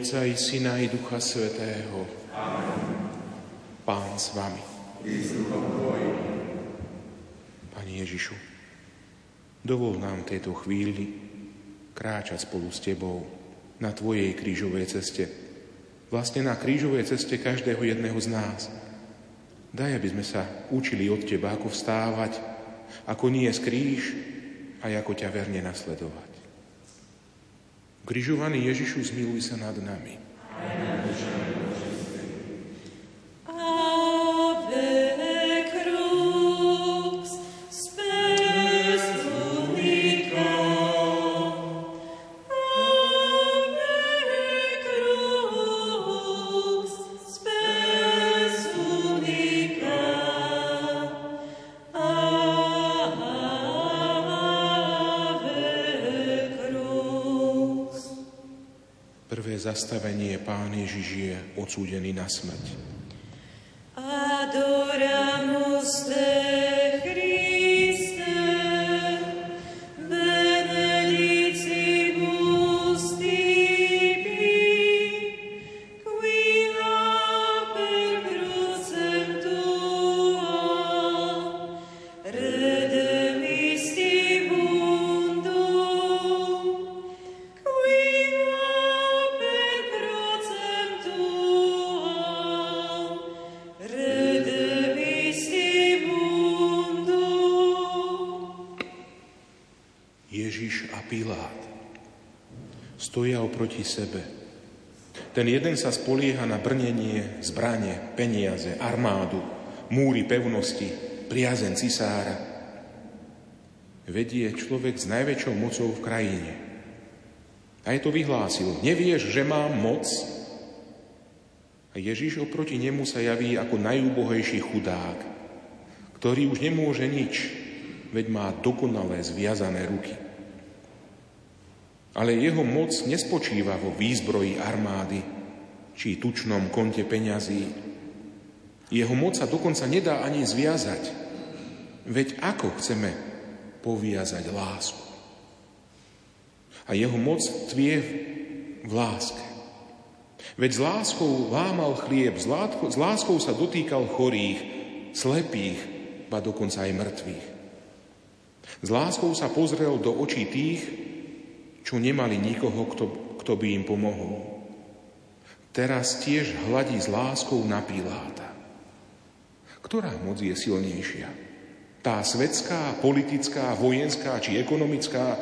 Otca i Syna i Ducha Svetého. Amen. Pán s vami. Pani Ježišu, dovol nám tejto chvíli kráčať spolu s Tebou na Tvojej krížovej ceste. Vlastne na krížovej ceste každého jedného z nás. Daj, aby sme sa učili od Teba, ako vstávať, ako nie kríž a ako ťa verne nasledovať. Križovaný Ježišu, zmiluj sa nad nami. Zastavenie Pán Ježiš je odsúdený na smrť. Ten jeden sa spolieha na brnenie, zbranie, peniaze, armádu, múry pevnosti, priazen cisára. Vedie človek s najväčšou mocou v krajine. A je to vyhlásil. Nevieš, že mám moc? A Ježiš oproti nemu sa javí ako najúbohejší chudák, ktorý už nemôže nič, veď má dokonalé zviazané ruky. Ale jeho moc nespočíva vo výzbroji armády či tučnom konte peňazí. Jeho moc sa dokonca nedá ani zviazať. Veď ako chceme poviazať lásku? A jeho moc tvie v láske. Veď s láskou lámal chlieb, s láskou, s láskou sa dotýkal chorých, slepých, ba dokonca aj mŕtvych. S láskou sa pozrel do očí tých, čo nemali nikoho, kto, kto by im pomohol. Teraz tiež hladí s láskou na Piláta. Ktorá moc je silnejšia? Tá svetská, politická, vojenská či ekonomická,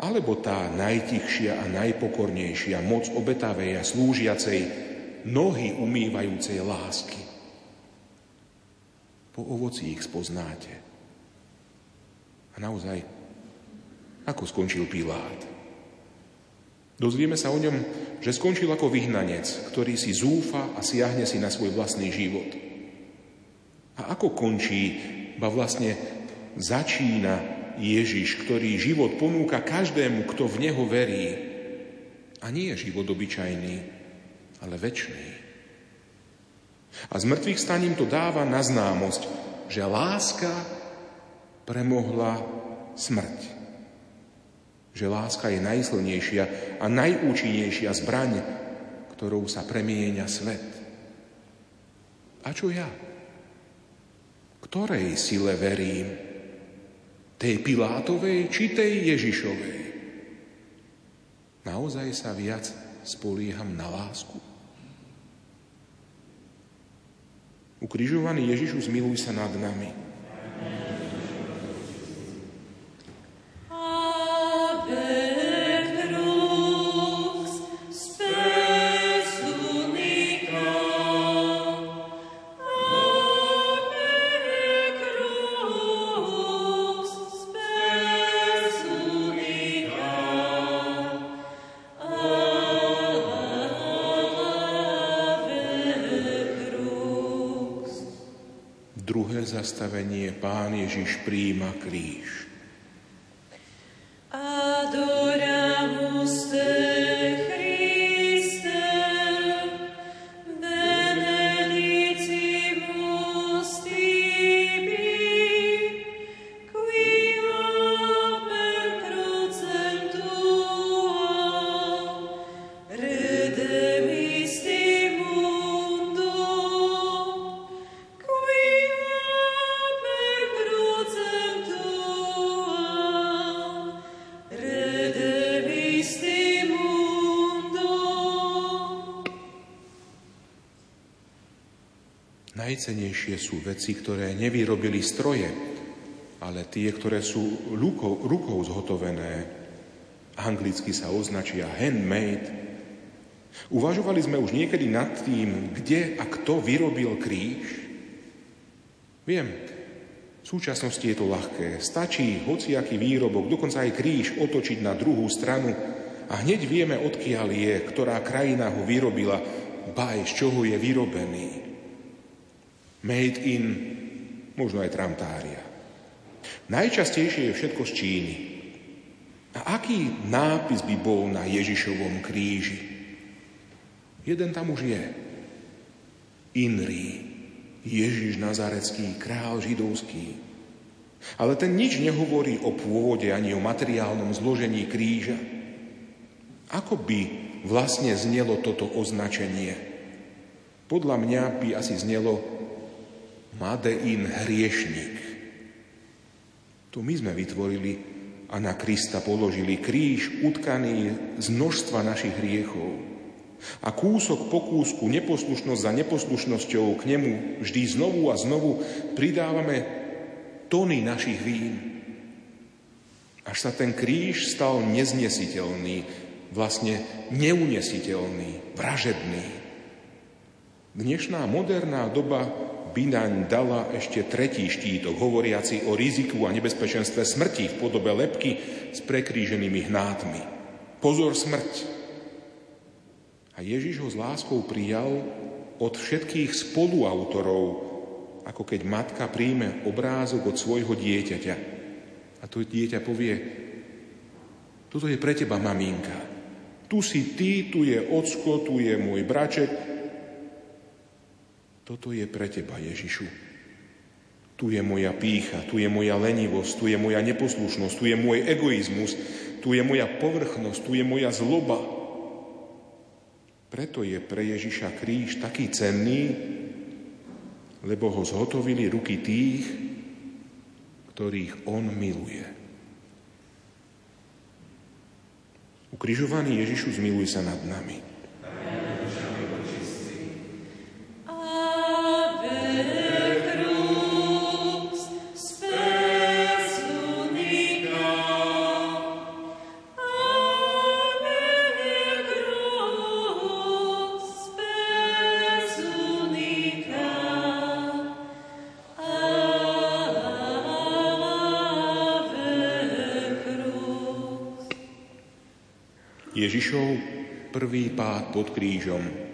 alebo tá najtichšia a najpokornejšia moc obetavej a slúžiacej, nohy umývajúcej lásky? Po ovoci ich spoznáte. A naozaj, ako skončil Pilát? Dozvieme sa o ňom, že skončil ako vyhnanec, ktorý si zúfa a siahne si na svoj vlastný život. A ako končí, ba vlastne začína Ježiš, ktorý život ponúka každému, kto v Neho verí. A nie je život obyčajný, ale väčší. A z mŕtvych staním to dáva na známosť, že láska premohla smrť že láska je najsilnejšia a najúčinnejšia zbraň, ktorou sa premieňa svet. A čo ja? Ktorej sile verím? Tej Pilátovej či tej Ježišovej? Naozaj sa viac spolieham na lásku? Ukrižovaný Ježišu, zmiluj sa nad nami. Zastavenie Pán Ježiš príjima kríž. Najcenejšie sú veci, ktoré nevyrobili stroje, ale tie, ktoré sú rukou, rukou zhotovené. Anglicky sa označia handmade. Uvažovali sme už niekedy nad tým, kde a kto vyrobil kríž? Viem, v súčasnosti je to ľahké. Stačí hociaký výrobok, dokonca aj kríž otočiť na druhú stranu a hneď vieme, odkiaľ je, ktorá krajina ho vyrobila, ba z čoho je vyrobený. Made in, možno aj Tramtária. Najčastejšie je všetko z Číny. A aký nápis by bol na Ježišovom kríži? Jeden tam už je. Inri, Ježiš Nazarecký, král židovský. Ale ten nič nehovorí o pôvode ani o materiálnom zložení kríža. Ako by vlastne znelo toto označenie? Podľa mňa by asi znelo in hriešnik. To my sme vytvorili a na Krista položili kríž utkaný z množstva našich hriechov. A kúsok po kúsku, neposlušnosť za neposlušnosťou k nemu vždy znovu a znovu pridávame tony našich vín. Až sa ten kríž stal neznesiteľný, vlastne neunesiteľný, vražedný. Dnešná moderná doba by naň dala ešte tretí štítok, hovoriaci o riziku a nebezpečenstve smrti v podobe lepky s prekríženými hnátmi. Pozor smrť! A Ježiš ho s láskou prijal od všetkých spoluautorov, ako keď matka príjme obrázok od svojho dieťaťa. A to dieťa povie, toto je pre teba, maminka. Tu si ty, tu je ocko, tu je môj braček, toto je pre teba, Ježišu. Tu je moja pícha, tu je moja lenivosť, tu je moja neposlušnosť, tu je môj egoizmus, tu je moja povrchnosť, tu je moja zloba. Preto je pre Ježiša kríž taký cenný, lebo ho zhotovili ruky tých, ktorých on miluje. Ukrižovaný Ježišu, zmiluj sa nad nami. Ježišov prvý pád pod krížom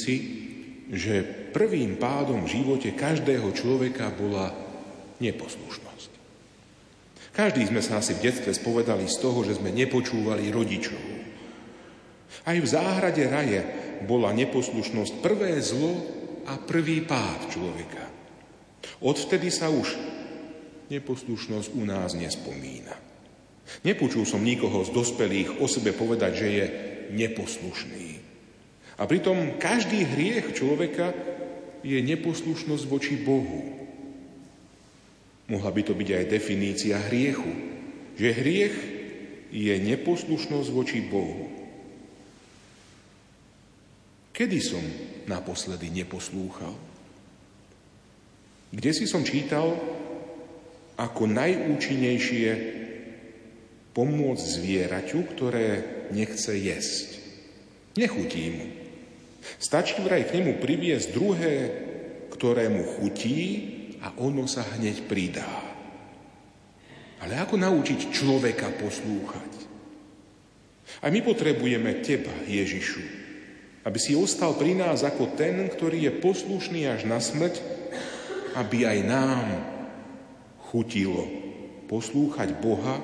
si, že prvým pádom v živote každého človeka bola neposlušnosť. Každý sme sa asi v detstve spovedali z toho, že sme nepočúvali rodičov. Aj v záhrade raje bola neposlušnosť prvé zlo a prvý pád človeka. Odvtedy sa už neposlušnosť u nás nespomína. Nepočul som nikoho z dospelých o sebe povedať, že je neposlušný. A pritom každý hriech človeka je neposlušnosť voči Bohu. Mohla by to byť aj definícia hriechu, že hriech je neposlušnosť voči Bohu. Kedy som naposledy neposlúchal? Kde si som čítal, ako najúčinnejšie pomôcť zvieraťu, ktoré nechce jesť. Nechutí mu. Stačí vraj k nemu priviesť druhé, ktorému chutí a ono sa hneď pridá. Ale ako naučiť človeka poslúchať? A my potrebujeme teba, Ježišu, aby si ostal pri nás ako ten, ktorý je poslušný až na smrť, aby aj nám chutilo poslúchať Boha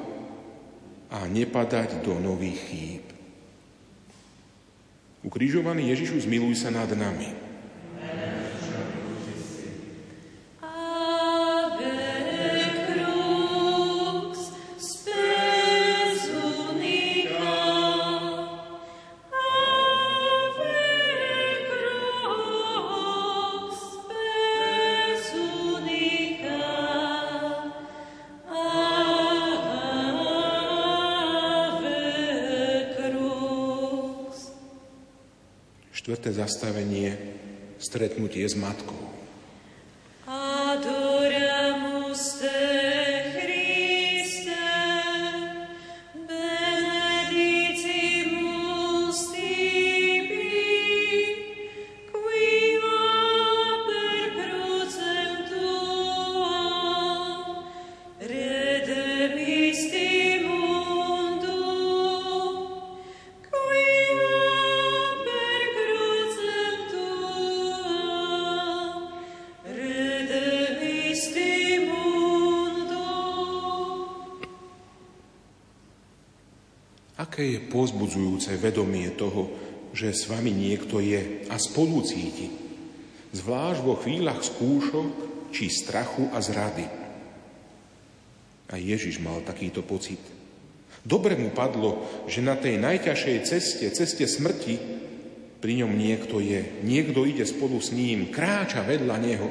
a nepadať do nových chýb. Ukrižovaný Ježišu, zmiluj sa nad nami. Zastavenie, stretnutie s matkou. Vedomie toho, že s vami niekto je a spolu cíti, zvlášť vo chvíľach skúšok či strachu a zrady. A Ježiš mal takýto pocit. Dobre mu padlo, že na tej najťažšej ceste, ceste smrti, pri ňom niekto je, niekto ide spolu s ním, kráča vedľa neho.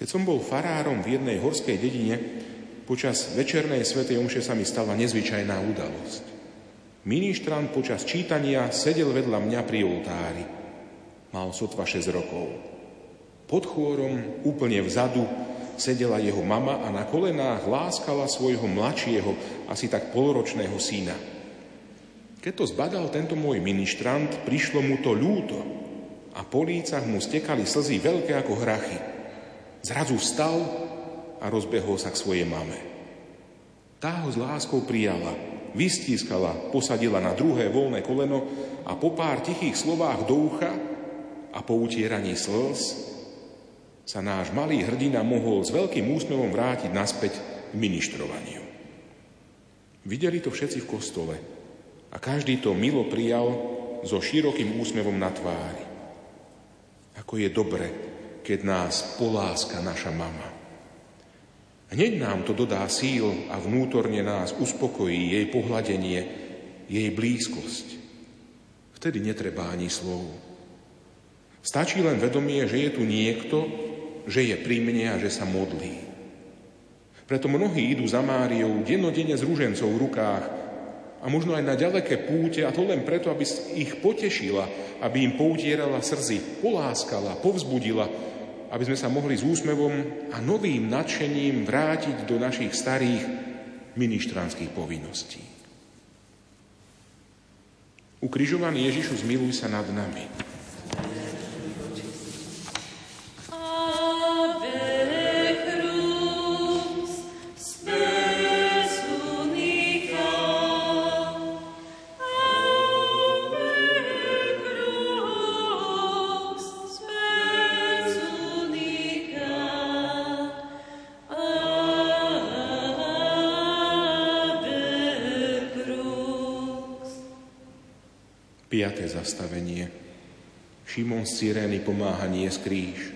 Keď som bol farárom v jednej horskej dedine, Počas večernej svetej omše sa mi stala nezvyčajná udalosť. Ministrant počas čítania sedel vedľa mňa pri oltári. Mal sotva 6 rokov. Pod chôrom, úplne vzadu, sedela jeho mama a na kolenách láskala svojho mladšieho, asi tak poloročného syna. Keď to zbadal tento môj ministrant, prišlo mu to ľúto a po lícach mu stekali slzy veľké ako hrachy. Zrazu vstal a rozbehol sa k svojej mame. Tá ho s láskou prijala, vystískala, posadila na druhé voľné koleno a po pár tichých slovách do ucha a po utieraní slz sa náš malý hrdina mohol s veľkým úsmevom vrátiť naspäť k ministrovaniu. Videli to všetci v kostole a každý to milo prijal so širokým úsmevom na tvári. Ako je dobre, keď nás poláska naša mama. Hneď nám to dodá síl a vnútorne nás uspokojí jej pohľadenie, jej blízkosť. Vtedy netreba ani slov. Stačí len vedomie, že je tu niekto, že je pri mne a že sa modlí. Preto mnohí idú za Máriou dennodenne s rúžencov v rukách a možno aj na ďaleké púte a to len preto, aby ich potešila, aby im poutierala srdci, poláskala, povzbudila, aby sme sa mohli s úsmevom a novým nadšením vrátiť do našich starých ministránskych povinností. Ukrižovaný Ježišu, zmiluj sa nad nami. Piaté zastavenie. Šimon z Cyrény pomáha niesť kríž.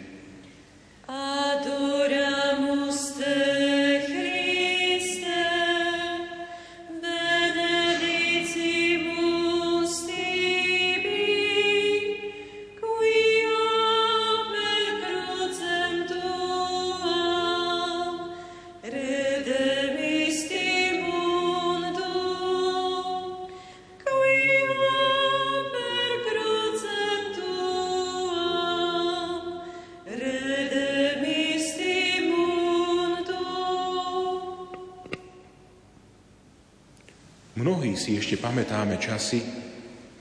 Pamätáme časy,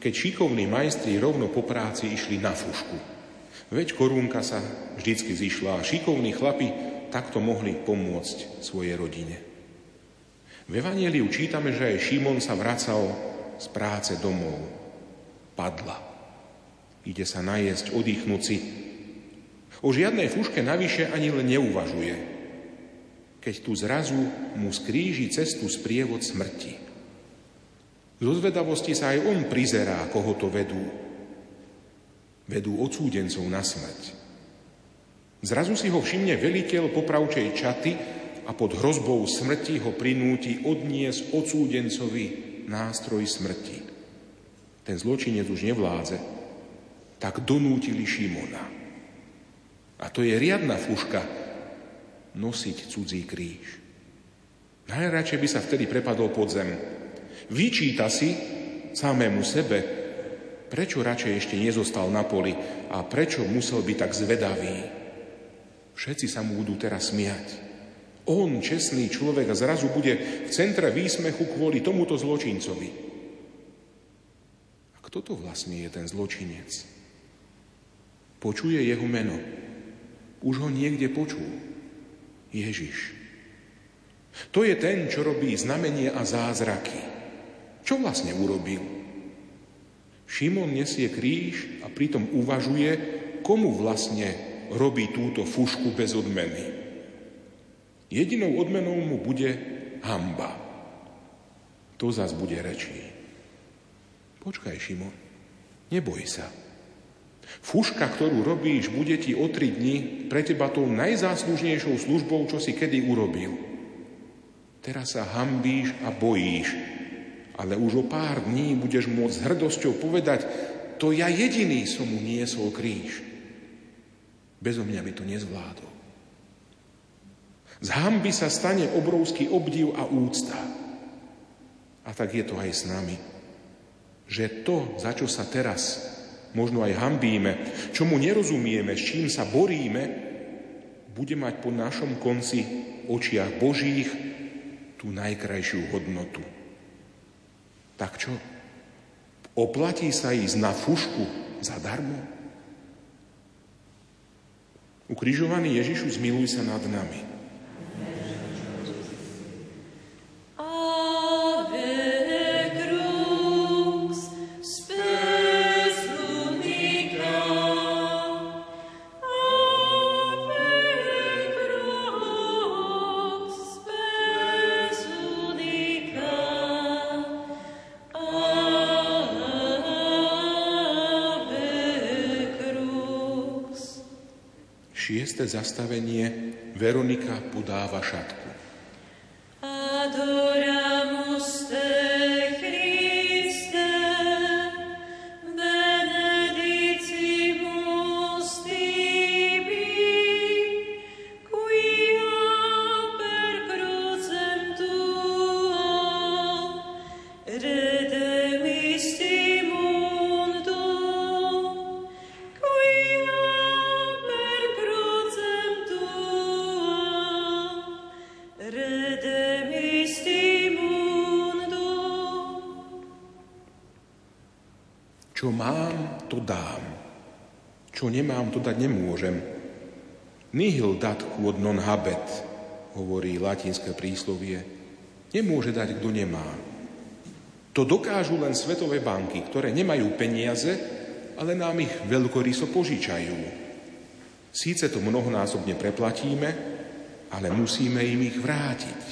keď šikovní majstri rovno po práci išli na fušku. Veď korúnka sa vždycky zišla a šikovní chlapi takto mohli pomôcť svojej rodine. V Evangeliu čítame, že aj Šimon sa vracal z práce domov. Padla. Ide sa najesť, oddychnúť si. O žiadnej fuške navyše ani len neuvažuje. keď tu zrazu mu skríži cestu sprievod smrti. Zo zvedavosti sa aj on prizerá, koho to vedú. Vedú odsúdencov na smrť. Zrazu si ho všimne veliteľ popravčej čaty a pod hrozbou smrti ho prinúti odniesť odsúdencovi nástroj smrti. Ten zločinec už nevládze, tak donútili Šimona. A to je riadna fuška nosiť cudzí kríž. Najradšej by sa vtedy prepadol pod zem, Vyčíta si samému sebe, prečo radšej ešte nezostal na poli a prečo musel byť tak zvedavý. Všetci sa mu budú teraz smiať. On, čestný človek, a zrazu bude v centre výsmechu kvôli tomuto zločincovi. A kto to vlastne je ten zločinec? Počuje jeho meno. Už ho niekde počul. Ježiš. To je ten, čo robí znamenie a zázraky. Čo vlastne urobil? Šimon nesie kríž a pritom uvažuje, komu vlastne robí túto fušku bez odmeny. Jedinou odmenou mu bude hamba. To zas bude rečí. Počkaj, Šimon, neboj sa. Fuška, ktorú robíš, bude ti o tri dni pre teba tou najzáslužnejšou službou, čo si kedy urobil. Teraz sa hambíš a bojíš, ale už o pár dní budeš môcť s hrdosťou povedať, to ja jediný som mu niesol kríž. Bezo mňa by to nezvládol. Z hamby sa stane obrovský obdiv a úcta. A tak je to aj s nami. Že to, za čo sa teraz možno aj hambíme, čomu nerozumieme, s čím sa boríme, bude mať po našom konci očiach Božích tú najkrajšiu hodnotu. Tak čo? Oplatí sa ísť na fušku zadarmo? Ukrižovaný Ježišu, zmiluj sa nad nami. Šiesté zastavenie Veronika podáva šatku. Nemám, to dať nemôžem. Nihil dat quod non habet, hovorí latinské príslovie. Nemôže dať, kto nemá. To dokážu len svetové banky, ktoré nemajú peniaze, ale nám ich veľkoryso požičajú. Síce to mnohonásobne preplatíme, ale musíme im ich vrátiť.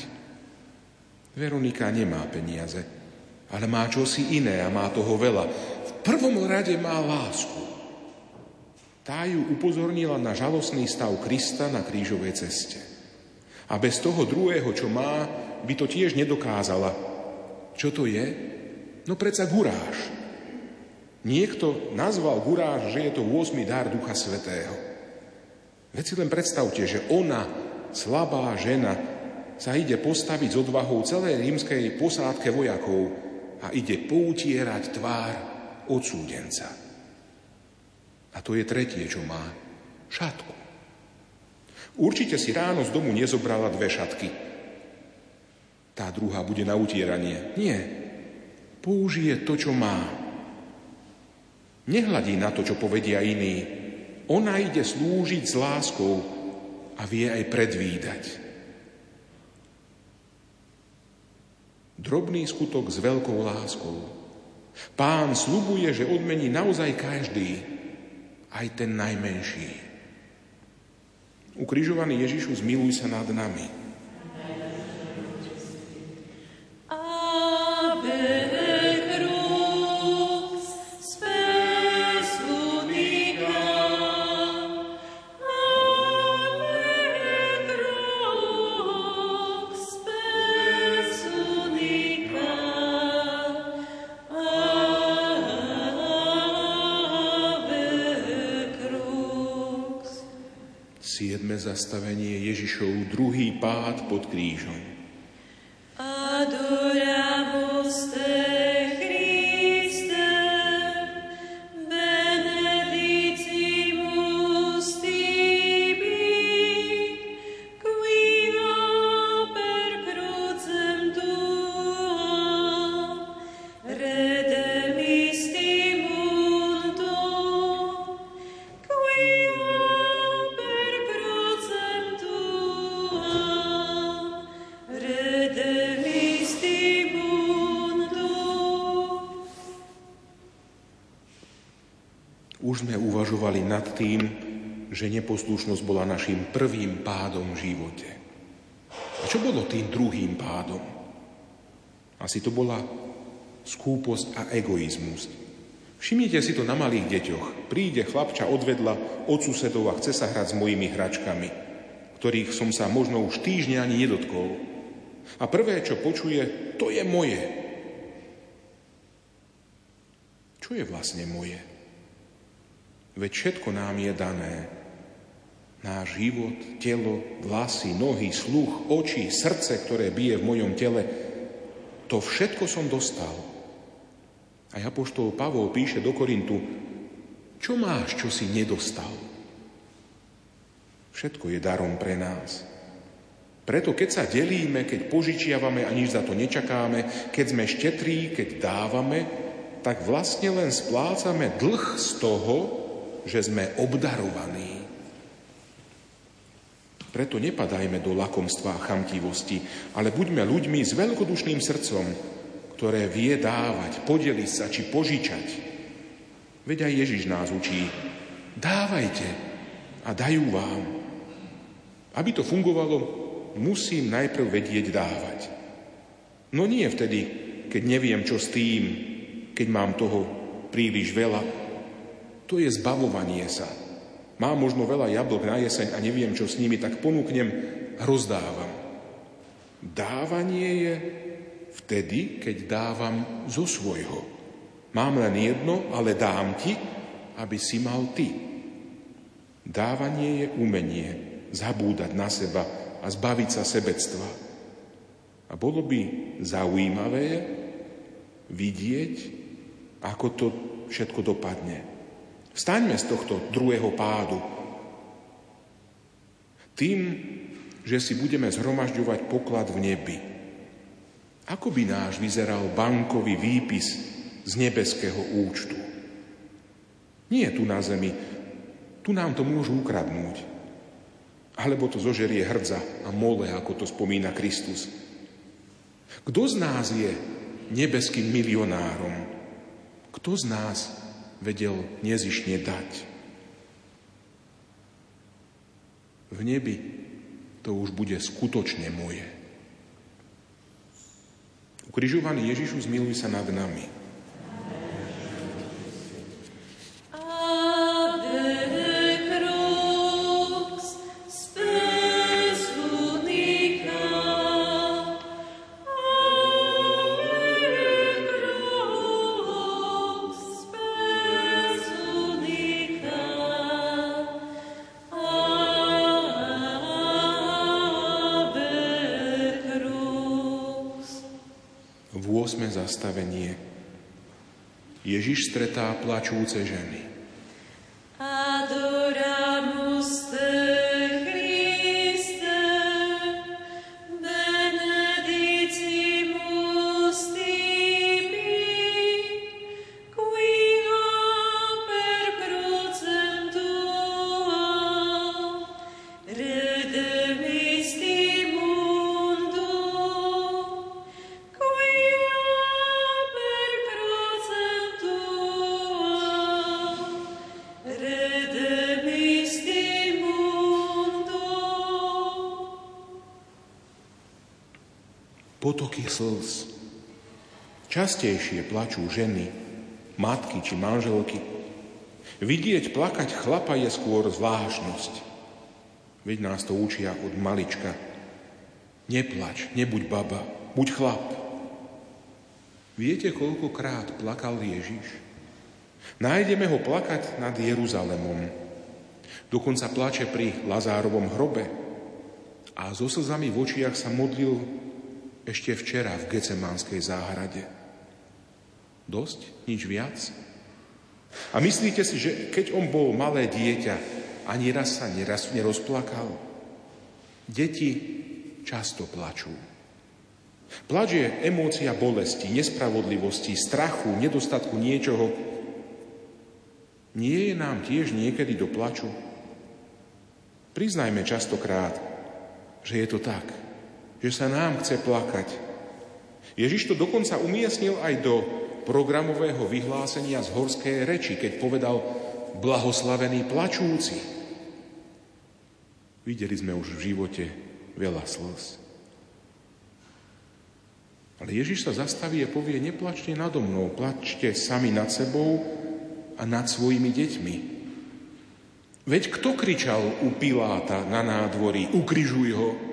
Veronika nemá peniaze, ale má čosi iné a má toho veľa. V prvom rade má lásku. Tá ju upozornila na žalostný stav Krista na krížovej ceste. A bez toho druhého, čo má, by to tiež nedokázala. Čo to je? No predsa guráž. Niekto nazval guráž, že je to 8. dar Ducha Svetého. Veď si len predstavte, že ona, slabá žena, sa ide postaviť s odvahou celej rímskej posádke vojakov a ide poutierať tvár odsúdenca. A to je tretie, čo má. Šatku. Určite si ráno z domu nezobrala dve šatky. Tá druhá bude na utieranie. Nie. Použije to, čo má. Nehľadí na to, čo povedia iní. Ona ide slúžiť s láskou a vie aj predvídať. Drobný skutok s veľkou láskou. Pán slubuje, že odmení naozaj každý, aj ten najmenší. Ukrižovaný Ježišu, zmiluj sa nad nami. Ježišov druhý pád pod krížom. Že neposlušnosť bola našim prvým pádom v živote. A čo bolo tým druhým pádom? Asi to bola skúposť a egoizmus. Všimnite si to na malých deťoch. Príde chlapča odvedla od susedov a chce sa hrať s mojimi hračkami, ktorých som sa možno už týždňa ani nedotkol. A prvé, čo počuje, to je moje. Čo je vlastne moje? Veď všetko nám je dané. Náš život, telo, vlasy, nohy, sluch, oči, srdce, ktoré bije v mojom tele, to všetko som dostal. A Apoštol Pavol píše do Korintu, čo máš, čo si nedostal? Všetko je darom pre nás. Preto keď sa delíme, keď požičiavame a nič za to nečakáme, keď sme štetrí, keď dávame, tak vlastne len splácame dlh z toho, že sme obdarovaní. Preto nepadajme do lakomstva a chamtivosti, ale buďme ľuďmi s veľkodušným srdcom, ktoré vie dávať, podeliť sa či požičať. Veď aj Ježiš nás učí, dávajte a dajú vám. Aby to fungovalo, musím najprv vedieť dávať. No nie vtedy, keď neviem, čo s tým, keď mám toho príliš veľa, to je zbavovanie sa. Mám možno veľa jablok na jeseň a neviem, čo s nimi, tak ponúknem rozdávam. Dávanie je vtedy, keď dávam zo svojho. Mám len jedno, ale dám ti, aby si mal ty. Dávanie je umenie zabúdať na seba a zbaviť sa sebectva. A bolo by zaujímavé vidieť, ako to všetko dopadne. Staňme z tohto druhého pádu. Tým, že si budeme zhromažďovať poklad v nebi. Ako by náš vyzeral bankový výpis z nebeského účtu? Nie tu na zemi, tu nám to môžu ukradnúť. Alebo to zožerie hrdza a mole, ako to spomína Kristus. Kto z nás je nebeským milionárom? Kto z nás vedel nezišne dať. V nebi to už bude skutočne moje. Ukrižovaný Ježišu, zmiluj sa nad nami. Ježiš stretá plačúce ženy. Potoky slz. Častejšie plačú ženy, matky či manželky. Vidieť plakať chlapa je skôr zvláštnosť. Veď nás to učia od malička. Neplač, nebuď baba, buď chlap. Viete, koľkokrát plakal Ježiš? Nájdeme ho plakať nad Jeruzalemom. Dokonca plače pri Lazárovom hrobe a so slzami v očiach sa modlil ešte včera v Gecemánskej záhrade. Dosť? Nič viac? A myslíte si, že keď on bol malé dieťa, ani raz sa neraz nerozplakal? Deti často plačú. Plač je emócia bolesti, nespravodlivosti, strachu, nedostatku niečoho. Nie je nám tiež niekedy do plaču? Priznajme častokrát, že je to tak, že sa nám chce plakať. Ježiš to dokonca umiestnil aj do programového vyhlásenia z horskej reči, keď povedal blahoslavení plačúci. Videli sme už v živote veľa slz. Ale Ježiš sa zastaví a povie, neplačte nado mnou, plačte sami nad sebou a nad svojimi deťmi. Veď kto kričal u Piláta na nádvorí, ukrižuj ho?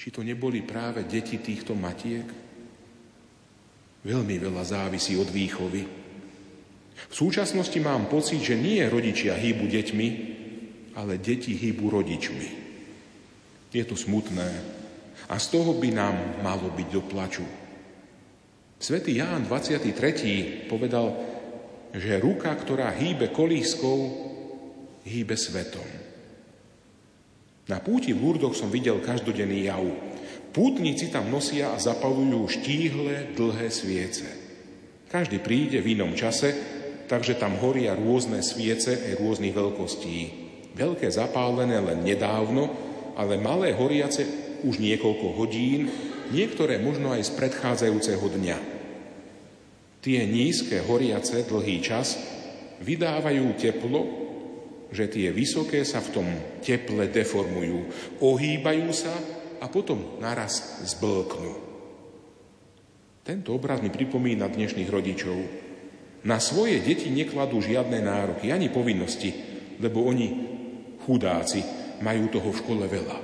Či to neboli práve deti týchto matiek? Veľmi veľa závisí od výchovy. V súčasnosti mám pocit, že nie rodičia hýbu deťmi, ale deti hýbu rodičmi. Je to smutné a z toho by nám malo byť do plaču. Svetý Ján 23. povedal, že ruka, ktorá hýbe kolískou, hýbe svetom. Na púti v Lurdoch som videl každodenný jav. Pútnici tam nosia a zapalujú štíhle, dlhé sviece. Každý príde v inom čase, takže tam horia rôzne sviece aj rôznych veľkostí. Veľké zapálené len nedávno, ale malé horiace už niekoľko hodín, niektoré možno aj z predchádzajúceho dňa. Tie nízke horiace dlhý čas vydávajú teplo že tie vysoké sa v tom teple deformujú, ohýbajú sa a potom naraz zblknú. Tento obraz mi pripomína dnešných rodičov. Na svoje deti nekladú žiadne nároky ani povinnosti, lebo oni, chudáci, majú toho v škole veľa.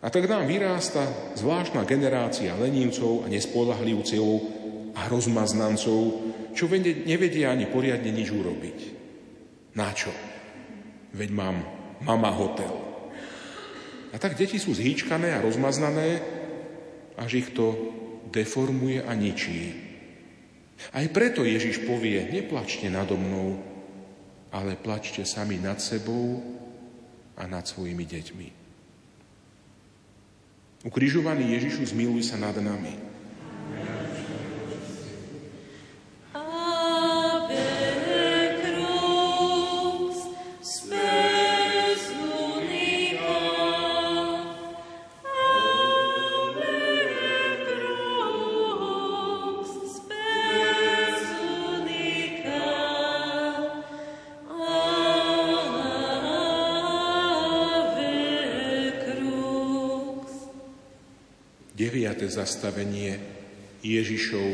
A tak nám vyrásta zvláštna generácia lenivcov a nespolahlivcov a rozmaznancov, čo nevedia ani poriadne nič urobiť. Na čo? Veď mám mama hotel. A tak deti sú zhýčkané a rozmaznané, až ich to deformuje a ničí. Aj preto Ježiš povie, neplačte nado mnou, ale plačte sami nad sebou a nad svojimi deťmi. Ukrižovaný Ježišu, zmiluj sa nad nami. Zastavenie Ježišov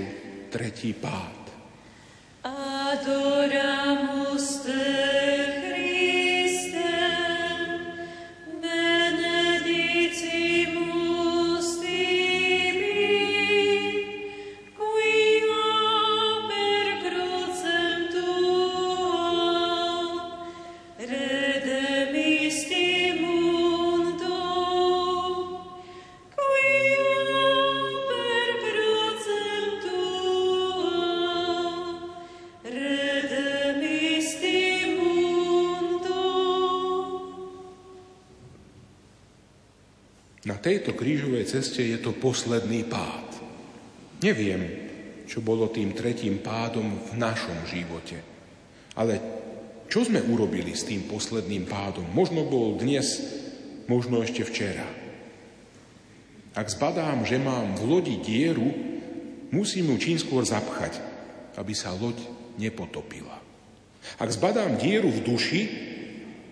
tretí pád. Adoramus te. Ceste je to posledný pád. Neviem, čo bolo tým tretím pádom v našom živote. Ale čo sme urobili s tým posledným pádom? Možno bol dnes, možno ešte včera. Ak zbadám, že mám v lodi dieru, musím ju čím skôr zapchať, aby sa loď nepotopila. Ak zbadám dieru v duši,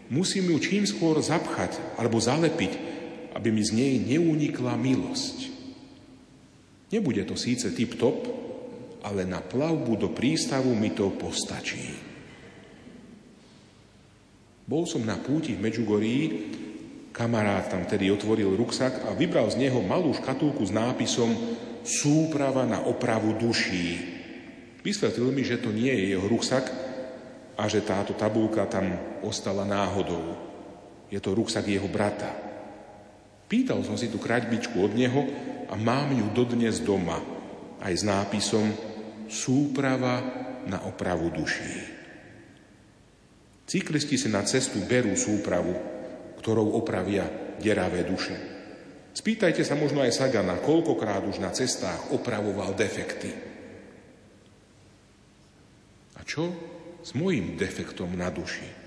musím ju čím skôr zapchať alebo zalepiť, aby mi z nej neunikla milosť. Nebude to síce tip-top, ale na plavbu do prístavu mi to postačí. Bol som na púti v Medžugorí, kamarát tam tedy otvoril ruksak a vybral z neho malú škatulku s nápisom Súprava na opravu duší. Vysvetlil mi, že to nie je jeho ruksak, a že táto tabulka tam ostala náhodou. Je to ruksak jeho brata. Pýtal som si tú kraťbičku od neho a mám ju dodnes doma, aj s nápisom Súprava na opravu duší. Cyklisti si na cestu berú súpravu, ktorou opravia deravé duše. Spýtajte sa možno aj Sagana, koľkokrát už na cestách opravoval defekty. A čo s mojim defektom na duši?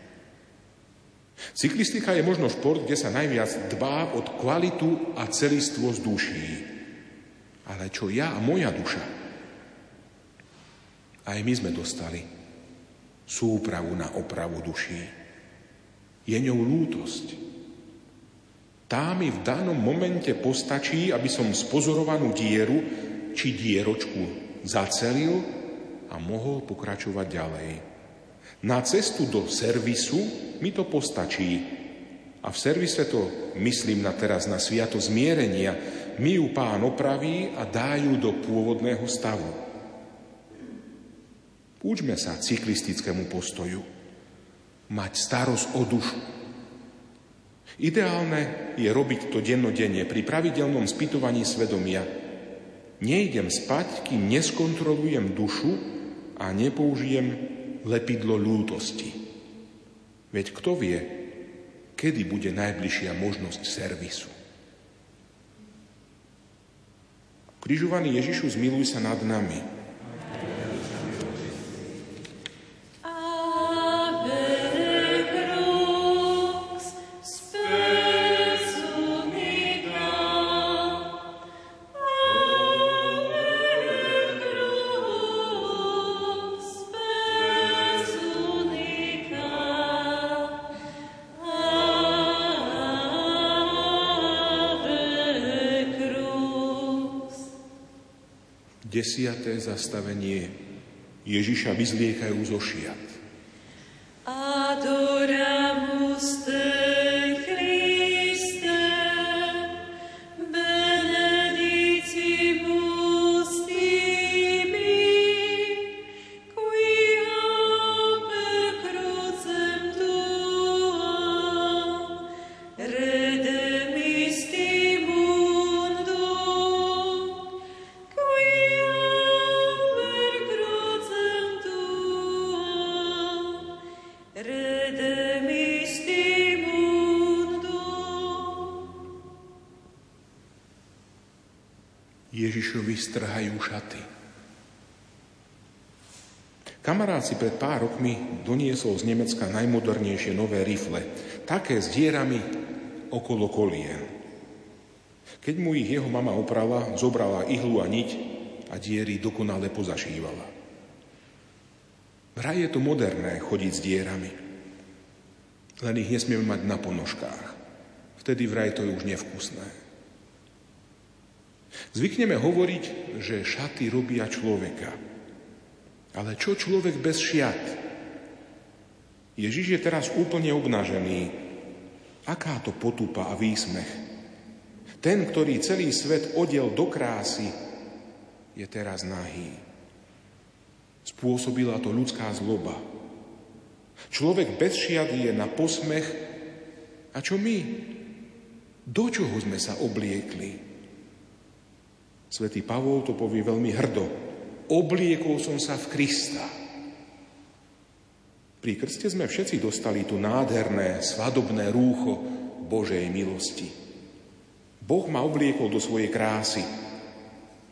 Cyklistika je možno šport, kde sa najviac dbá od kvalitu a z duší. Ale čo ja a moja duša? Aj my sme dostali súpravu na opravu duší. Je ňou lútosť. Tá mi v danom momente postačí, aby som spozorovanú dieru či dieročku zacelil a mohol pokračovať ďalej. Na cestu do servisu mi to postačí. A v servise to, myslím na teraz na sviato zmierenia, mi ju pán opraví a dajú do pôvodného stavu. Učme sa cyklistickému postoju. Mať starosť o dušu. Ideálne je robiť to dennodenne pri pravidelnom spytovaní svedomia. Nejdem spať, kým neskontrolujem dušu a nepoužijem lepidlo ľútosti. Veď kto vie, kedy bude najbližšia možnosť servisu. Križovaný Ježišu, zmiluj sa nad nami. Desiaté zastavenie Ježiša vyzliekajú zo šiat. Si pred pár rokmi doniesol z Nemecka najmodernejšie nové rifle, také s dierami okolo kolien. Keď mu ich jeho mama oprala, zobrala ihlu a niť a diery dokonale pozašívala. Vraj je to moderné chodiť s dierami, len ich nesmieme mať na ponožkách. Vtedy vraj to je už nevkusné. Zvykneme hovoriť, že šaty robia človeka. Ale čo človek bez šiat? Ježiš je teraz úplne obnažený. Aká to potupa a výsmech. Ten, ktorý celý svet odiel do krásy, je teraz nahý. Spôsobila to ľudská zloba. Človek bez šiat je na posmech. A čo my? Do čoho sme sa obliekli? Svetý Pavol to povie veľmi hrdo. Obliekol som sa v Krista. Pri krste sme všetci dostali tu nádherné, svadobné rúcho Božej milosti. Boh ma obliekol do svojej krásy,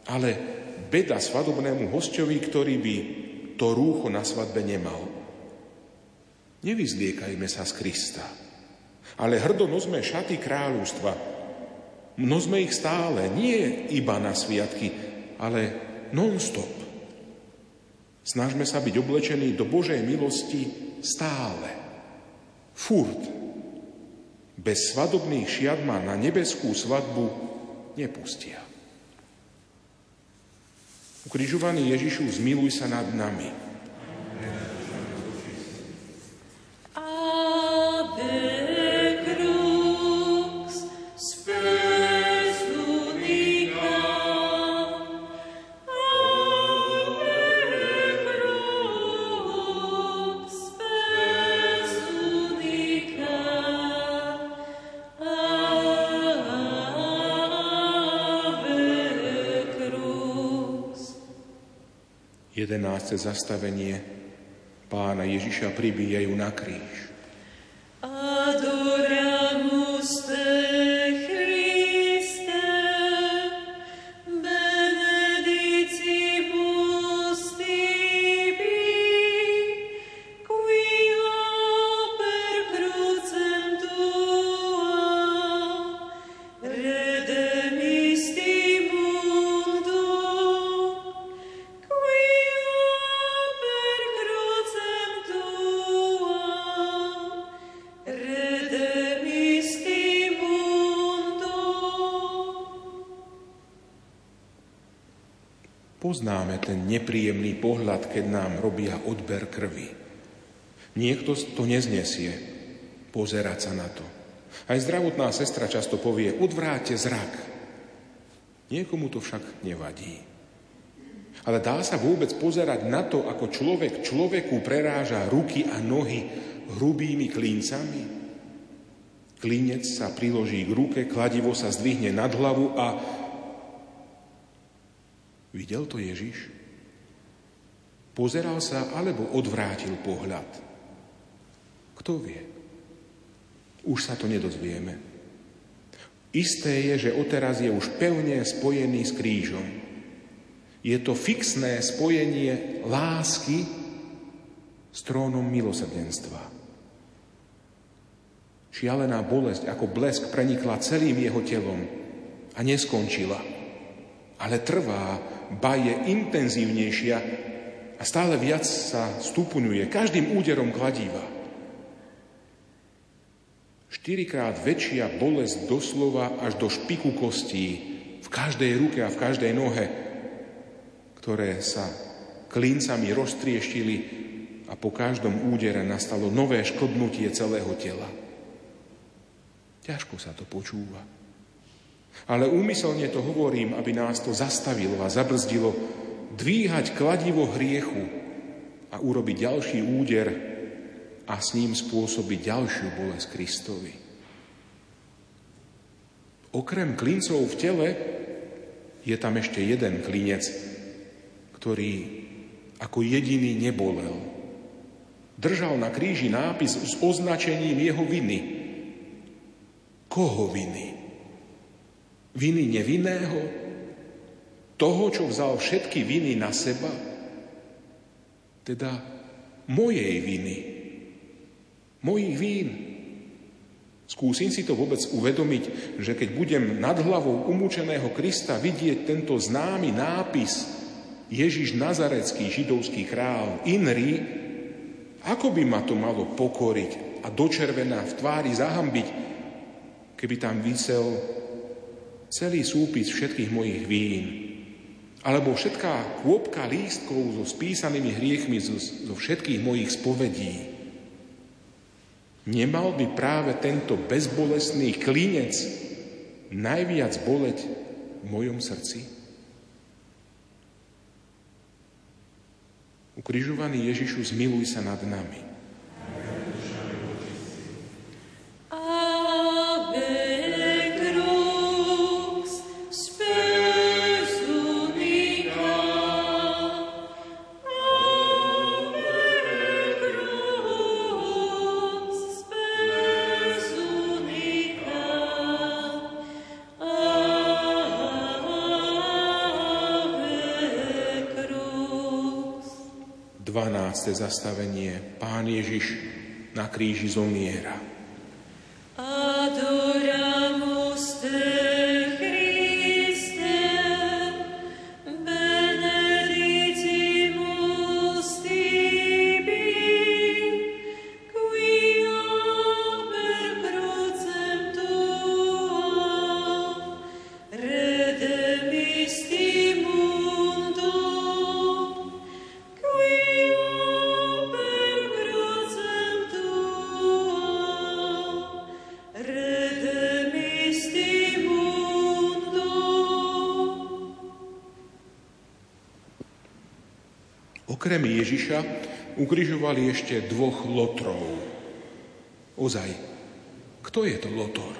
ale beda svadobnému hostovi, ktorý by to rúcho na svadbe nemal. Nevyzliekajme sa z Krista, ale hrdo nosme šaty kráľovstva, Množme ich stále, nie iba na sviatky, ale non-stop. Snažme sa byť oblečení do Božej milosti stále. Furt. Bez svadobných šiat ma na nebeskú svadbu nepustia. Ukrižovaný Ježišu, zmiluj sa nad nami. Jedenácté zastavenie pána Ježiša pribíjajú na kríž. Poznáme ten nepríjemný pohľad, keď nám robia odber krvi. Niekto to neznesie, pozerať sa na to. Aj zdravotná sestra často povie, odvráte zrak. Niekomu to však nevadí. Ale dá sa vôbec pozerať na to, ako človek človeku preráža ruky a nohy hrubými klíncami? Klínec sa priloží k ruke, kladivo sa zdvihne nad hlavu a Videl to Ježiš? Pozeral sa alebo odvrátil pohľad? Kto vie? Už sa to nedozvieme. Isté je, že odteraz je už pevne spojený s krížom. Je to fixné spojenie lásky s trónom milosrdenstva. Šialená bolesť ako blesk prenikla celým jeho telom a neskončila, ale trvá ba je intenzívnejšia a stále viac sa stupňuje každým úderom kladíva. Štyrikrát väčšia bolesť doslova až do špiku kostí v každej ruke a v každej nohe, ktoré sa klincami roztrieštili a po každom údere nastalo nové škodnutie celého tela. Ťažko sa to počúva. Ale úmyselne to hovorím, aby nás to zastavilo a zabrzdilo dvíhať kladivo hriechu a urobiť ďalší úder a s ním spôsobiť ďalšiu bolesť Kristovi. Okrem klincov v tele je tam ešte jeden klinec, ktorý ako jediný nebolel. Držal na kríži nápis s označením jeho viny. Koho viny? Viny nevinného? Toho, čo vzal všetky viny na seba? Teda mojej viny. Mojich vín. Skúsim si to vôbec uvedomiť, že keď budem nad hlavou umúčeného Krista vidieť tento známy nápis Ježiš Nazarecký, židovský král, Inri, ako by ma to malo pokoriť a dočervená v tvári zahambiť, keby tam vysel celý súpis všetkých mojich vín, alebo všetká kôpka lístkov so spísanými hriechmi zo, zo všetkých mojich spovedí. Nemal by práve tento bezbolestný klinec najviac boleť v mojom srdci? Ukrižovaný Ježišu, zmiluj sa nad nami. Zastavenie. Pán Ježiš na kríži zomiera. Okrem Ježiša ukrižovali ešte dvoch lotrov. Ozaj, kto je to lotor?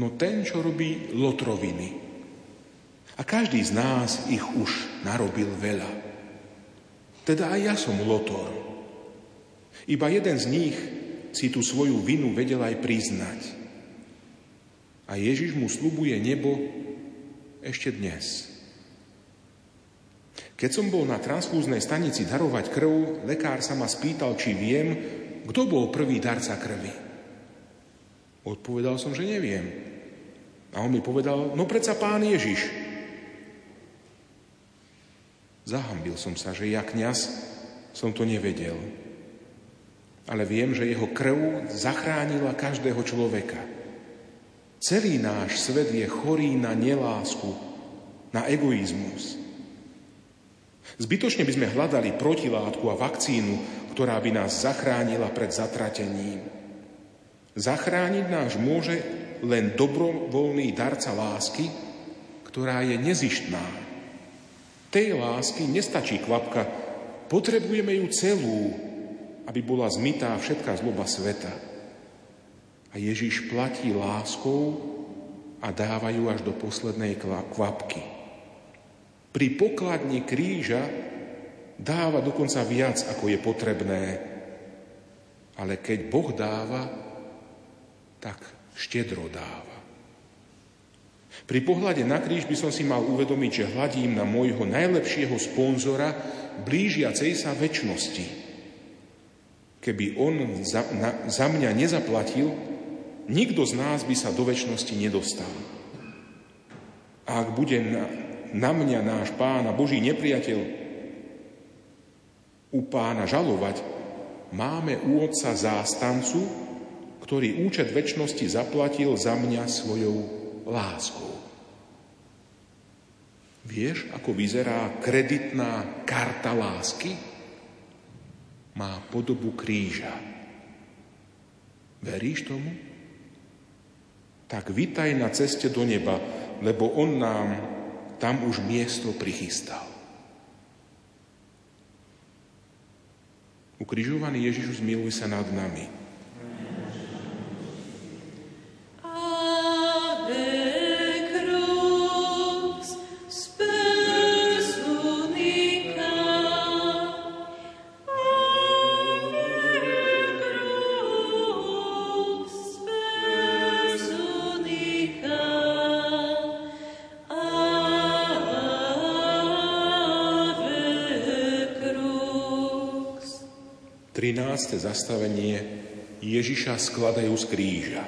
No ten, čo robí lotroviny. A každý z nás ich už narobil veľa. Teda aj ja som lotor. Iba jeden z nich si tú svoju vinu vedel aj priznať. A Ježiš mu slubuje nebo ešte dnes. Keď som bol na transfúznej stanici darovať krv, lekár sa ma spýtal, či viem, kto bol prvý darca krvi. Odpovedal som, že neviem. A on mi povedal, no predsa pán Ježiš. Zahambil som sa, že ja kniaz som to nevedel. Ale viem, že jeho krv zachránila každého človeka. Celý náš svet je chorý na nelásku, na egoizmus. Zbytočne by sme hľadali protilátku a vakcínu, ktorá by nás zachránila pred zatratením. Zachrániť nás môže len dobrovoľný darca lásky, ktorá je nezištná. Tej lásky nestačí kvapka, potrebujeme ju celú, aby bola zmytá všetká zloba sveta. A Ježiš platí láskou a dáva ju až do poslednej kvapky. Pri pokladni kríža dáva dokonca viac, ako je potrebné. Ale keď Boh dáva, tak štedro dáva. Pri pohľade na kríž by som si mal uvedomiť, že hľadím na môjho najlepšieho sponzora blížiacej sa väčšnosti. Keby on za, na, za mňa nezaplatil, nikto z nás by sa do väčšnosti nedostal. A ak bude na, na mňa náš pán a Boží nepriateľ u pána žalovať, máme u otca zástancu, ktorý účet väčšnosti zaplatil za mňa svojou láskou. Vieš, ako vyzerá kreditná karta lásky? Má podobu kríža. Veríš tomu? Tak vitaj na ceste do neba, lebo on nám tam už miesto prichystal. Ukrižovaný Ježiš zmiluj sa nad nami. Zastavenie Ježiša skladajú z kríža.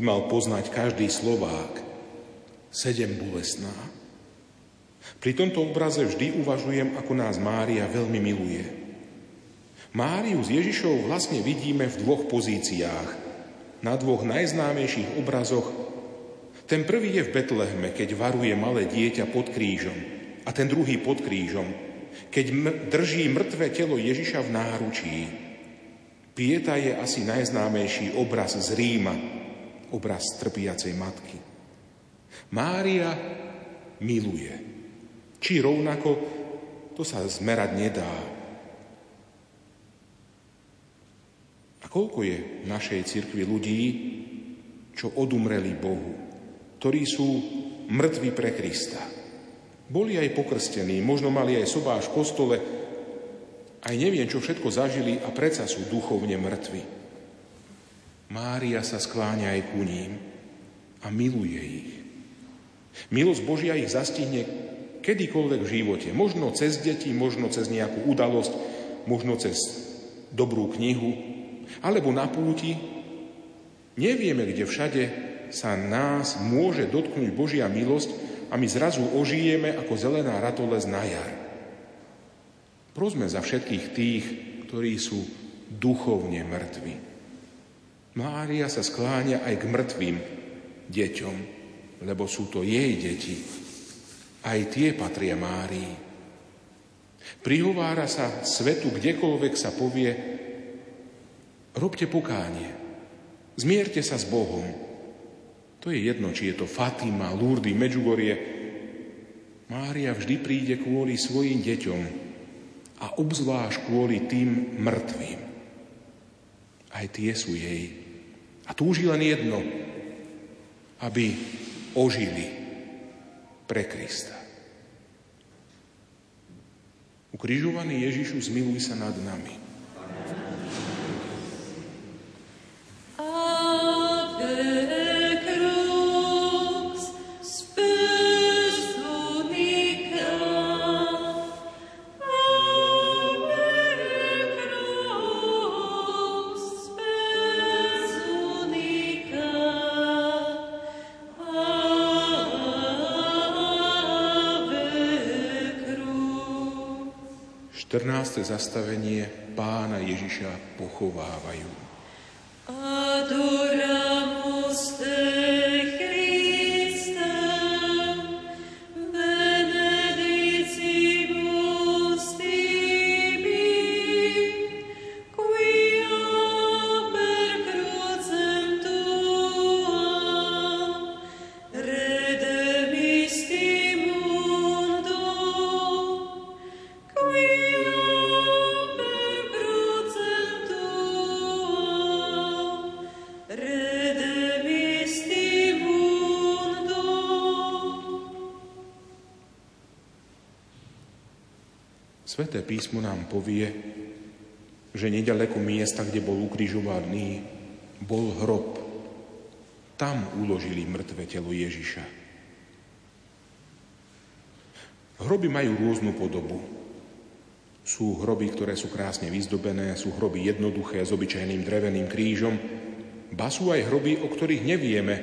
Mal poznať každý Slovák. Sedem bolesná. Pri tomto obraze vždy uvažujem, ako nás Mária veľmi miluje. Máriu s Ježišou vlastne vidíme v dvoch pozíciách. Na dvoch najznámejších obrazoch. Ten prvý je v Betleheme, keď varuje malé dieťa pod krížom. A ten druhý pod krížom, keď drží mŕtve telo Ježiša v náručí. Pieta je asi najznámejší obraz z Ríma, obraz trpiacej matky. Mária miluje. Či rovnako, to sa zmerať nedá. A koľko je v našej cirkvi ľudí, čo odumreli Bohu, ktorí sú mŕtvi pre Krista. Boli aj pokrstení, možno mali aj sobáš v kostole, aj neviem, čo všetko zažili a predsa sú duchovne mŕtvi. Mária sa skláňa aj ku ním a miluje ich. Milosť Božia ich zastihne kedykoľvek v živote. Možno cez deti, možno cez nejakú udalosť, možno cez dobrú knihu, alebo na púti. Nevieme, kde všade sa nás môže dotknúť Božia milosť a my zrazu ožijeme ako zelená ratolesť na jar. Prosme za všetkých tých, ktorí sú duchovne mŕtvi. Mária sa skláňa aj k mŕtvým deťom, lebo sú to jej deti. Aj tie patria Márii. Prihovára sa svetu, kdekoľvek sa povie, robte pokánie, zmierte sa s Bohom. To je jedno, či je to Fatima, Lurdy, Medžugorie. Mária vždy príde kvôli svojim deťom a obzvlášť kvôli tým mŕtvým. Aj tie sú jej a túži len jedno, aby ožili pre Krista. Ukrižovaný Ježišu, zmiluj sa nad nami. Zastavenie pána Ježiša pochovávajú. Sveté písmo nám povie, že nedaleko miesta, kde bol ukrižovaný, bol hrob. Tam uložili mŕtve telo Ježiša. Hroby majú rôznu podobu. Sú hroby, ktoré sú krásne vyzdobené, sú hroby jednoduché s obyčajným dreveným krížom, ba sú aj hroby, o ktorých nevieme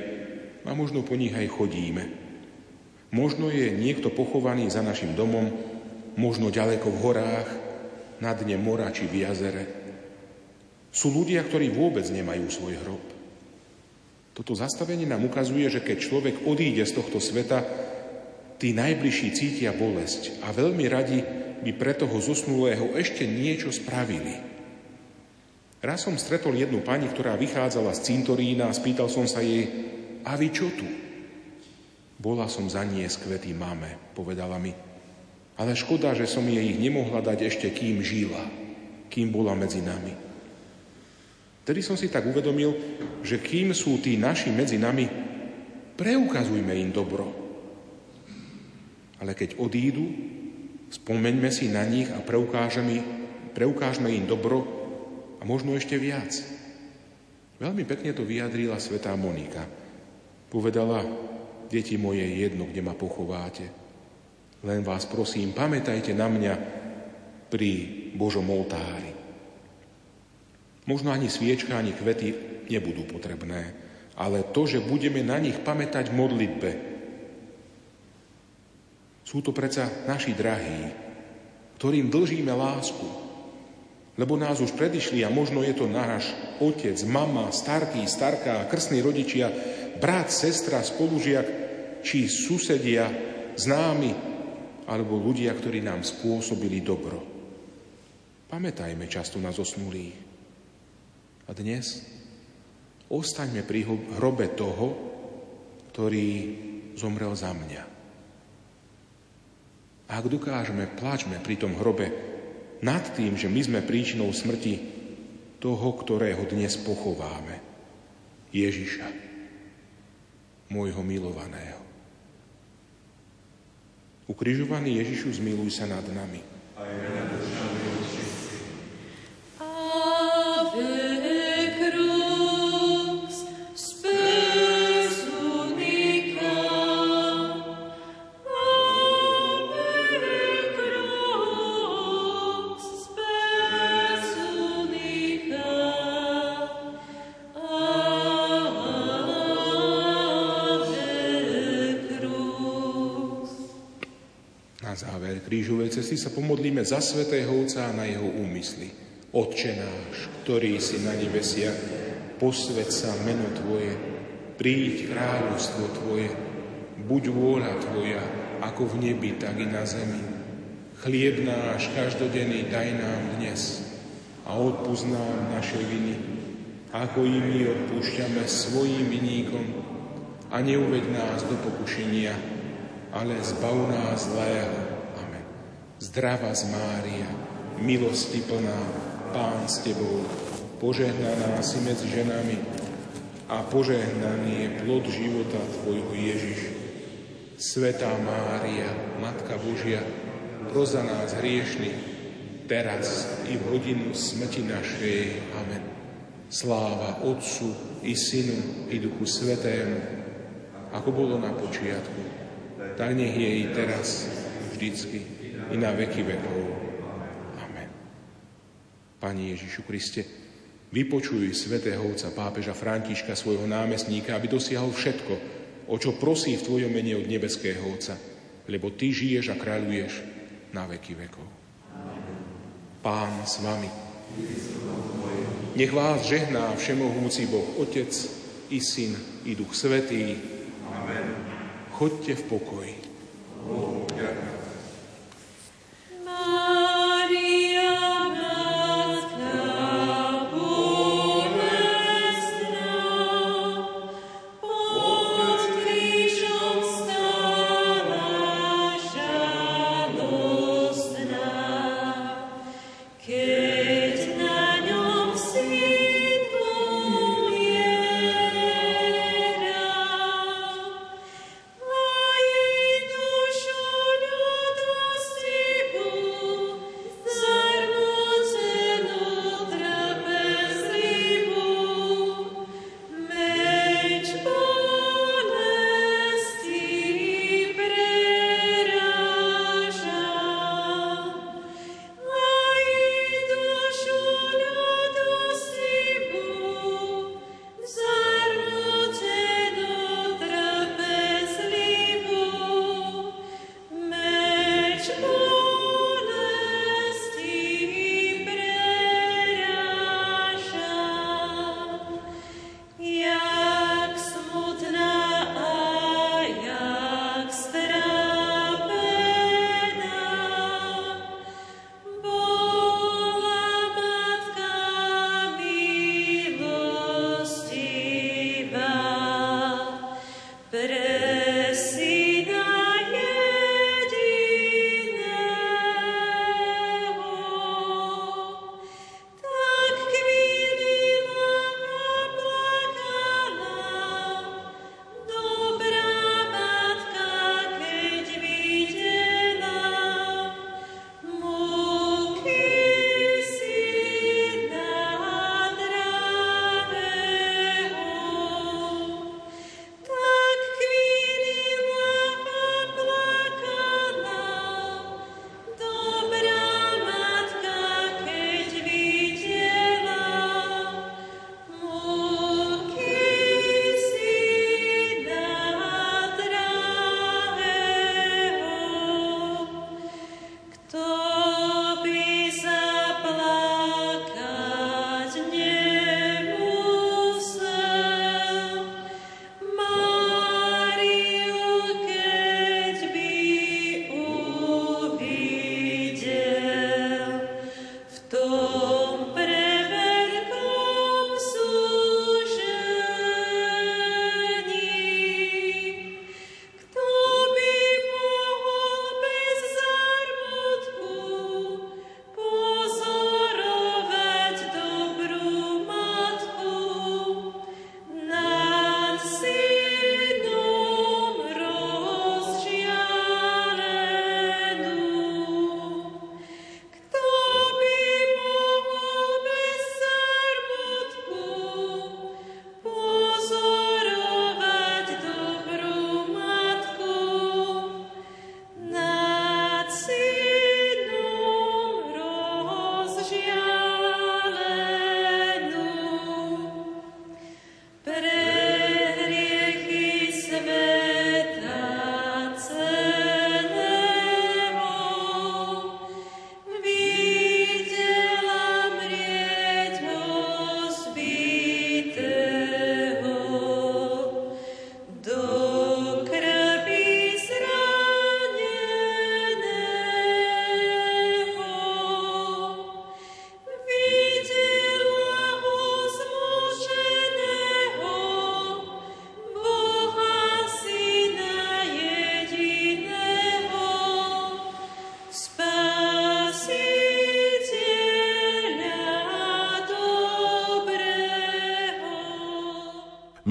a možno po nich aj chodíme. Možno je niekto pochovaný za našim domom, možno ďaleko v horách, na dne mora či v jazere. Sú ľudia, ktorí vôbec nemajú svoj hrob. Toto zastavenie nám ukazuje, že keď človek odíde z tohto sveta, tí najbližší cítia bolesť a veľmi radi by pre toho zosnulého ešte niečo spravili. Raz som stretol jednu pani, ktorá vychádzala z cintorína a spýtal som sa jej, a vy čo tu? Bola som za nie skvetý mame, povedala mi. Ale škoda, že som jej ich nemohla dať ešte, kým žila, kým bola medzi nami. Tedy som si tak uvedomil, že kým sú tí naši medzi nami, preukazujme im dobro. Ale keď odídu, spomeňme si na nich a preukážeme, preukážme im dobro a možno ešte viac. Veľmi pekne to vyjadrila svetá Monika. Povedala, deti moje, jedno, kde ma pochováte – len vás prosím, pamätajte na mňa pri Božom oltári. Možno ani sviečka, ani kvety nebudú potrebné, ale to, že budeme na nich pamätať v modlitbe. Sú to predsa naši drahí, ktorým dlžíme lásku, lebo nás už predišli a možno je to náš otec, mama, starky, starka, krstní rodičia, brat, sestra, spolužiak, či susedia, známi, alebo ľudia, ktorí nám spôsobili dobro. Pamätajme často na zosnulých. A dnes ostaňme pri hrobe toho, ktorý zomrel za mňa. A ak dokážeme, pláčme pri tom hrobe nad tým, že my sme príčinou smrti toho, ktorého dnes pochováme. Ježiša, môjho milovaného. Ukrižovaný Ježišu, zmiluj sa nad nami. krížovej sa pomodlíme za svätého Otca a na jeho úmysly. Otče náš, ktorý si na nebesiach, posved sa meno Tvoje, príď kráľovstvo Tvoje, buď vôľa Tvoja, ako v nebi, tak i na zemi. Chlieb náš každodenný daj nám dnes a odpúsť nám naše viny, ako i my odpúšťame svojim viníkom a neuveď nás do pokušenia, ale zbav nás zlého. Zdravá z Mária, milosti plná, Pán s Tebou, požehnaná si medzi ženami a požehnaný je plod života Tvojho Ježiš. Svetá Mária, Matka Božia, proza nás hriešný, teraz i v hodinu smrti našej. Amen. Sláva Otcu i Synu i Duchu Svetému, ako bolo na počiatku, tak nech je i teraz, vždycky, i na veky vekov. Amen. Pani Ježišu Kriste, Vypočuj svätého otca pápeža Františka, svojho námestníka, aby dosiahol všetko, o čo prosí v Tvojom mene od nebeského Otca, lebo Ty žiješ a kráľuješ na veky vekov. Pán s vami. Nech vás žehná všemohúci Boh Otec i Syn i Duch Svetý. Amen. Chodte v pokoji. Oh,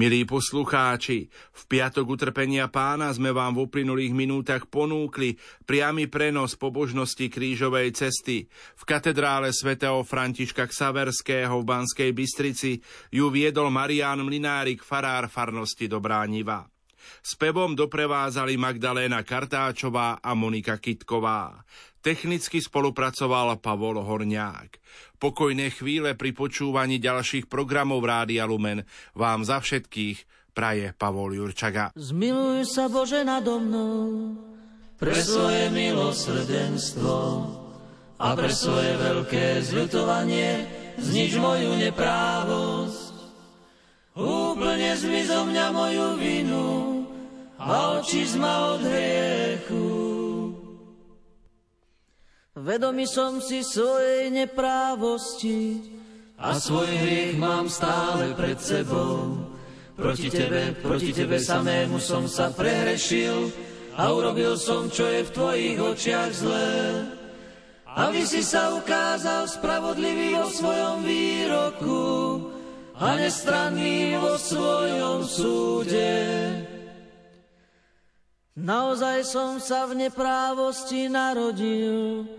Milí poslucháči, v piatok utrpenia pána sme vám v uplynulých minútach ponúkli priamy prenos pobožnosti krížovej cesty. V katedrále svätého Františka Ksaverského v Banskej Bystrici ju viedol Marián Mlinárik, farár farnosti Dobrániva. S pevom doprevázali Magdaléna Kartáčová a Monika Kitková. Technicky spolupracoval Pavol Horňák. Pokojné chvíle pri počúvaní ďalších programov Rádia Lumen vám za všetkých praje Pavol Jurčaga. Zmiluj sa Bože nado mnou pre svoje milosrdenstvo a pre svoje veľké zľutovanie znič moju neprávosť. Úplne zmiz zo mňa moju vinu a oči zma od hriechu. Vedomý som si svojej neprávosti a svoj hriech mám stále pred sebou. Proti tebe, proti tebe samému som sa prehrešil a urobil som, čo je v tvojich očiach zlé. Aby si sa ukázal spravodlivý vo svojom výroku a nestranný vo svojom súde. Naozaj som sa v neprávosti narodil,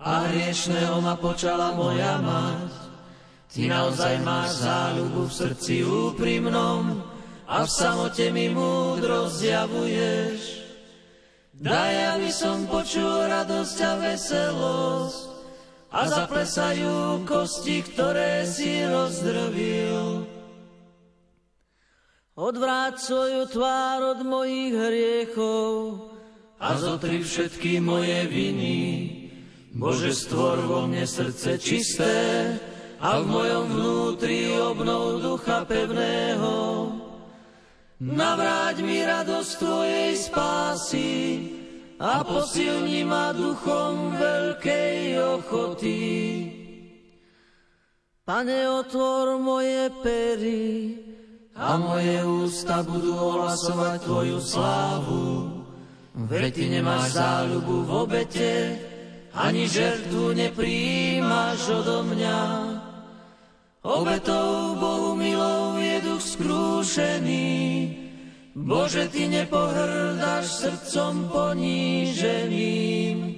a hriešného ma počala moja mať. Ty naozaj máš záľubu v srdci úprimnom a v samote mi múdro zjavuješ. Daj, aby som počul radosť a veselosť a zaplesajú kosti, ktoré si rozdrvil. Odvráť svoju tvár od mojich hriechov a zotri všetky moje viny Bože, stvor vo mne srdce čisté a v mojom vnútri obnov ducha pevného. Navráť mi radosť Tvojej spásy a posilni ma duchom veľkej ochoty. Pane, otvor moje pery a moje ústa budú ohlasovať Tvoju slávu. Veď Ty nemáš záľubu v obete, ani žertvu nepríjmaš odo mňa. Obetou Bohu milou je duch skrúšený, Bože, Ty nepohrdáš srdcom poníženým.